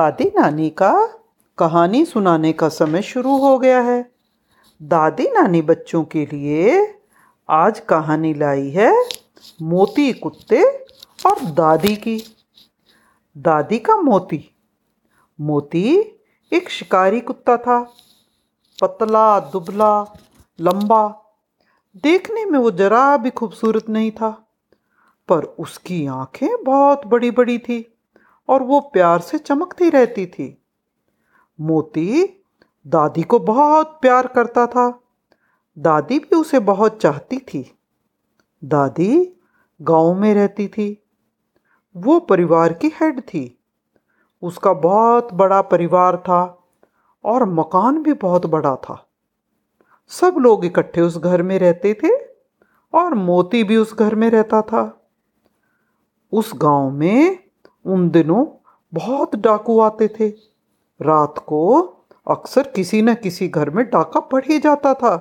दादी नानी का कहानी सुनाने का समय शुरू हो गया है। दादी नानी बच्चों के लिए आज कहानी लाई है मोती कुत्ते और दादी की। दादी का मोती। मोती एक शिकारी कुत्ता था। पतला, दुबला, लंबा। देखने में वो जरा भी खूबसूरत नहीं था, पर उसकी आँखें बहुत बड़ी बड़ी थी। और वो प्यार से चमकती रहती थी। मोती दादी को बहुत प्यार करता था। दादी भी उसे बहुत चाहती थी। दादी गाँव में रहती थी। वो परिवार की हेड थी। उसका बहुत बड़ा परिवार था और मकान भी बहुत बड़ा था। सब लोग इकट्ठे उस घर में रहते थे और मोती भी उस घर में रहता था। उस गाँव में उन दिनों बहुत डाकू आते थे। रात को अक्सर किसी न किसी घर में डाका पड़ ही जाता था।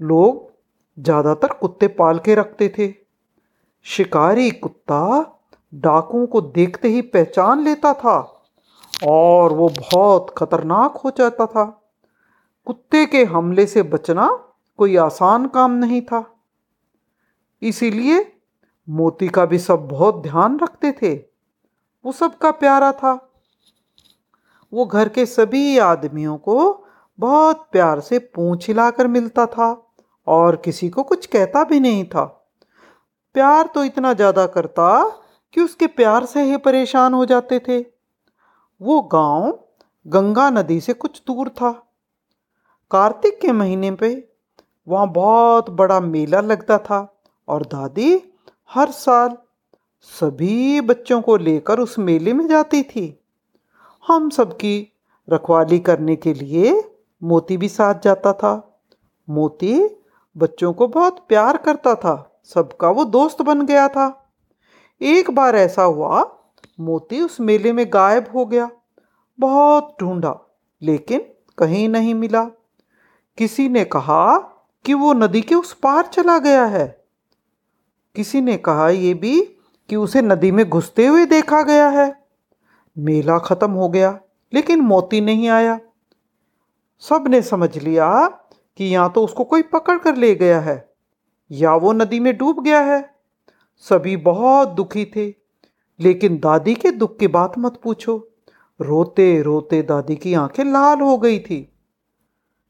लोग ज़्यादातर कुत्ते पाल के रखते थे। शिकारी कुत्ता डाकुओं को देखते ही पहचान लेता था और वो बहुत खतरनाक हो जाता था। कुत्ते के हमले से बचना कोई आसान काम नहीं था। इसीलिए मोती का भी सब बहुत ध्यान रखते थे। वो सबका प्यारा था। वो घर के सभी आदमियों को बहुत प्यार से पूछ हिलाकर मिलता था और किसी को कुछ कहता भी नहीं था। प्यार तो इतना ज़्यादा करता कि उसके प्यार से ही परेशान हो जाते थे। वो गाँव गंगा नदी से कुछ दूर था। कार्तिक के महीने पे वहाँ बहुत बड़ा मेला लगता था और दादी हर साल सभी बच्चों को लेकर उस मेले में जाती थी। हम सबकी रखवाली करने के लिए मोती भी साथ जाता था। मोती बच्चों को बहुत प्यार करता था। सबका वो दोस्त बन गया था। एक बार ऐसा हुआ, मोती उस मेले में गायब हो गया। बहुत ढूंढा, लेकिन कहीं नहीं मिला। किसी ने कहा कि वो नदी के उस पार चला गया है। किसी ने कहा, ये भी कि उसे नदी में घुसते हुए देखा गया है। मेला खत्म हो गया, लेकिन मोती नहीं आया। सबने समझ लिया कि या तो उसको कोई पकड़ कर ले गया है, या वो नदी में डूब गया है। सभी बहुत दुखी थे, लेकिन दादी के दुख की बात मत पूछो। रोते रोते दादी की आँखें लाल हो गई थी।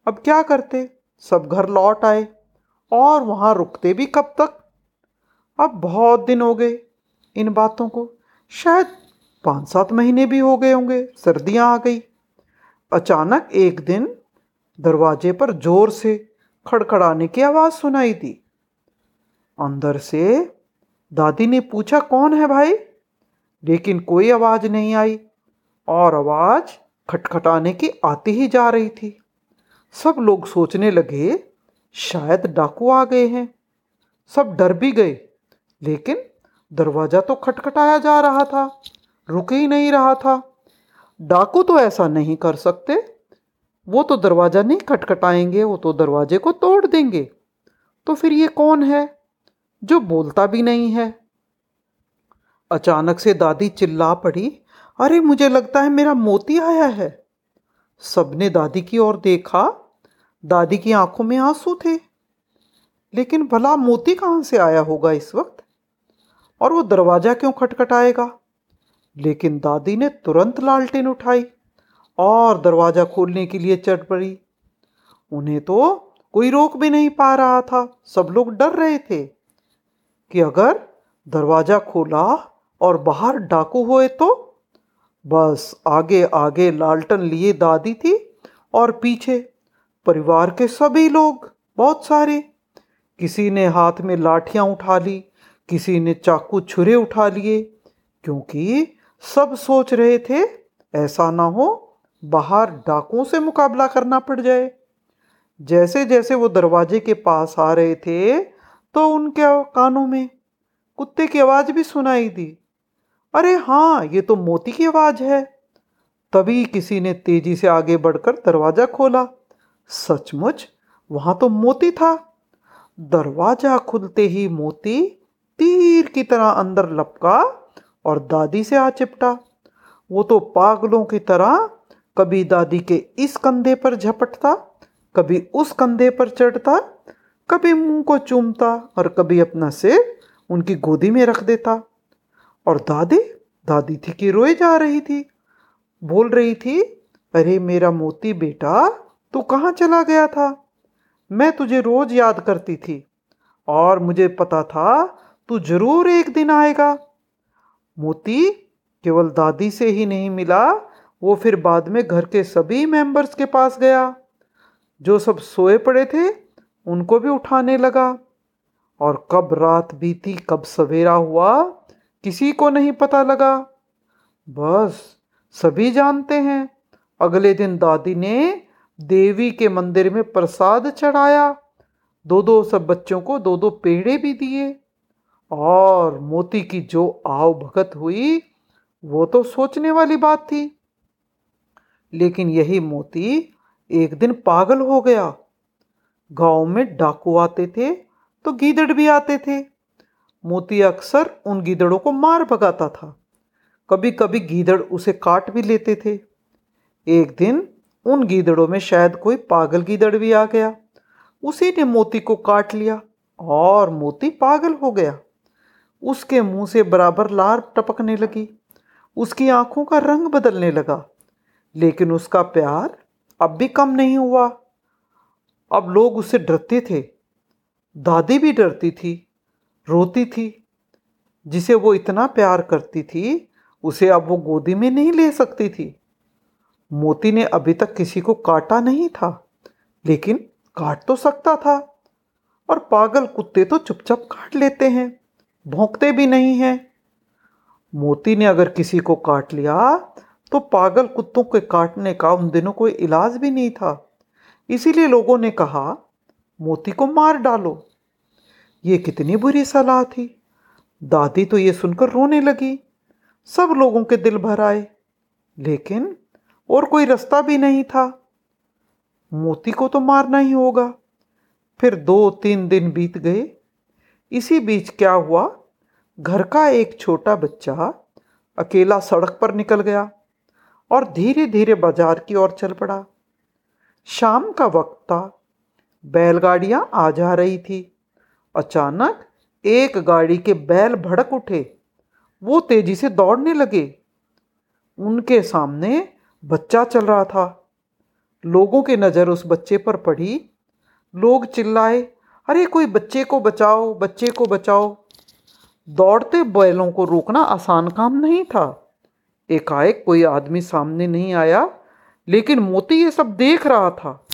अब क्या करते? सब घर लौट आए, और वहाँ रुकते भी कब तक? अब बहुत दिन हो गए इन बातों को। शायद पाँच सात महीने भी हो गए होंगे, सर्दियाँ आ गई। अचानक एक दिन दरवाजे पर ज़ोर से खड़खड़ाने की आवाज़ सुनाई दी। अंदर से दादी ने पूछा, कौन है भाई? लेकिन कोई आवाज़ नहीं आई और आवाज़ खटखटाने की आती ही जा रही थी। सब लोग सोचने लगे, शायद डाकू आ गए हैं। सब डर भी गए, लेकिन दरवाज़ा तो खटखटाया जा रहा था, रुक ही नहीं रहा था। डाकू तो ऐसा नहीं कर सकते। वो तो दरवाज़ा नहीं खटखटाएँगे, वो तो दरवाजे को तोड़ देंगे। तो फिर ये कौन है जो बोलता भी नहीं है? अचानक से दादी चिल्ला पड़ी। अरे, मुझे लगता है मेरा मोती आया है। सबने दादी की ओर देखा। दादी की आँखों में आँसू थे। लेकिन भला मोती कहाँ से आया होगा इस वक्त? और वो दरवाज़ा क्यों खटखटाएगा? लेकिन दादी ने तुरंत लालटेन उठाई और दरवाज़ा खोलने के लिए चट पड़ी। उन्हें तो कोई रोक भी नहीं पा रहा था। सब लोग डर रहे थे कि अगर दरवाज़ा खोला और बाहर डाकू हुए तो? बस आगे आगे लालटन लिए दादी थी और पीछे परिवार के सभी लोग, बहुत सारे। किसी ने हाथ में लाठियाँ उठा ली किसी ने चाकू छुरे उठा लिए, क्योंकि सब सोच रहे थे ऐसा ना हो बाहर डाकुओं से मुकाबला करना पड़ जाए। जैसे जैसे वो दरवाजे के पास आ रहे थे तो उनके कानों में कुत्ते की आवाज़ भी सुनाई दी। अरे हाँ ये तो मोती की आवाज़ है। तभी किसी ने तेज़ी से आगे बढ़कर दरवाज़ा खोला। सचमुच, वहाँ तो मोती था। दरवाज़ा खुलते ही मोती तीर की तरह अंदर लपका और दादी से आ चिपटा। वो तो पागलों की तरह कभी दादी के इस कंधे पर झपटता, कभी उस कंधे पर चढ़ता, कभी मुँह को चूमता और कभी अपना सिर उनकी गोदी में रख देता। और दादी दादी थी कि रोए जा रही थी। बोल रही थी, अरे मेरा मोती बेटा, तू कहाँ चला गया था? मैं तुझे रोज याद करती थी और मुझे पता था तू ज़रूर एक दिन आएगा। मोती केवल दादी से ही नहीं मिला, वो फिर बाद में घर के सभी मेंबर्स के पास गया। जो सब सोए पड़े थे, उनको भी उठाने लगा। और कब रात बीती, कब सवेरा हुआ, किसी को नहीं पता लगा। बस, सभी जानते हैं, अगले दिन दादी ने देवी के मंदिर में प्रसाद चढ़ाया। दो दो सब बच्चों को दो दो पेड़े भी दिए। और मोती की जो आव भगत हुई, वो तो सोचने वाली बात थी। लेकिन यही मोती एक दिन पागल हो गया। गाँव में डाकू आते थे तो गीदड़ भी आते थे। मोती अक्सर उन गीदड़ों को मार भगाता था। कभी कभी गीदड़ उसे काट भी लेते थे। एक दिन उन गीदड़ों में शायद कोई पागल गीदड़ भी आ गया। उसी ने मोती को काट लिया और मोती पागल हो गया। उसके मुँह से बराबर लार टपकने लगी। उसकी आँखों का रंग बदलने लगा। लेकिन उसका प्यार अब भी कम नहीं हुआ। अब लोग उससे डरते थे। दादी भी डरती थी, रोती थी। जिसे वो इतना प्यार करती थी, उसे अब वो गोदी में नहीं ले सकती थी। मोती ने अभी तक किसी को काटा नहीं था, लेकिन काट तो सकता था। और पागल कुत्ते तो चुपचाप काट लेते हैं। भोंकते भी नहीं हैं। मोती ने अगर किसी को काट लिया तो पागल कुत्तों के काटने का उन दिनों कोई इलाज भी नहीं था। इसीलिए लोगों ने कहा, मोती को मार डालो। ये कितनी बुरी सलाह थी। दादी तो ये सुनकर रोने लगी। सब लोगों के दिल भर आए। लेकिन और कोई रास्ता भी नहीं था। मोती को तो मारना ही होगा। फिर दो तीन दिन बीत गए। इसी बीच क्या हुआ? घर का एक छोटा बच्चा अकेला सड़क पर निकल गया और धीरे धीरे बाज़ार की ओर चल पड़ा। शाम का वक्त था। बैलगाड़ियाँ आ जा रही थी। अचानक एक गाड़ी के बैल भड़क उठे। वो तेज़ी से दौड़ने लगे। उनके सामने बच्चा चल रहा था। लोगों की नज़र उस बच्चे पर पड़ी। लोग चिल्लाए अरे, कोई बच्चे को बचाओ, बच्चे को बचाओ। दौड़ते बैलों को रोकना आसान काम नहीं था। एकाएक कोई आदमी सामने नहीं आया, लेकिन मोती ये सब देख रहा था।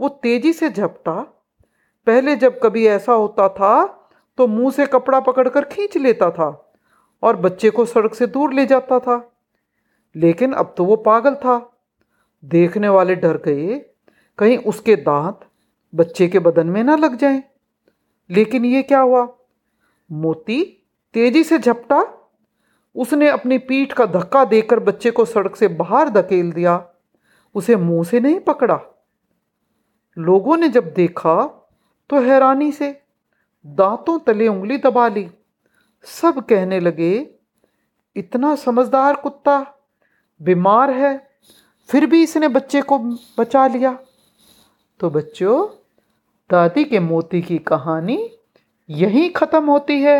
वो तेज़ी से झपटा। पहले जब कभी ऐसा होता था तो मुँह से कपड़ा पकड़कर खींच लेता था और बच्चे को सड़क से दूर ले जाता था। लेकिन अब तो वो पागल था। देखने वाले डर गए। कहीं उसके दांत बच्चे के बदन में ना लग जाएँ। लेकिन ये क्या हुआ? मोती तेज़ी से झपटा। उसने अपनी पीठ का धक्का देकर बच्चे को सड़क से बाहर धकेल दिया। उसे मुँह से नहीं पकड़ा। लोगों ने जब देखा तो हैरानी से दांतों तले उंगली दबा ली। सब कहने लगे, इतना समझदार कुत्ता बीमार है, फिर भी इसने बच्चे को बचा लिया। तो बच्चों दादी के मोती की कहानी यहीं ख़त्म होती है।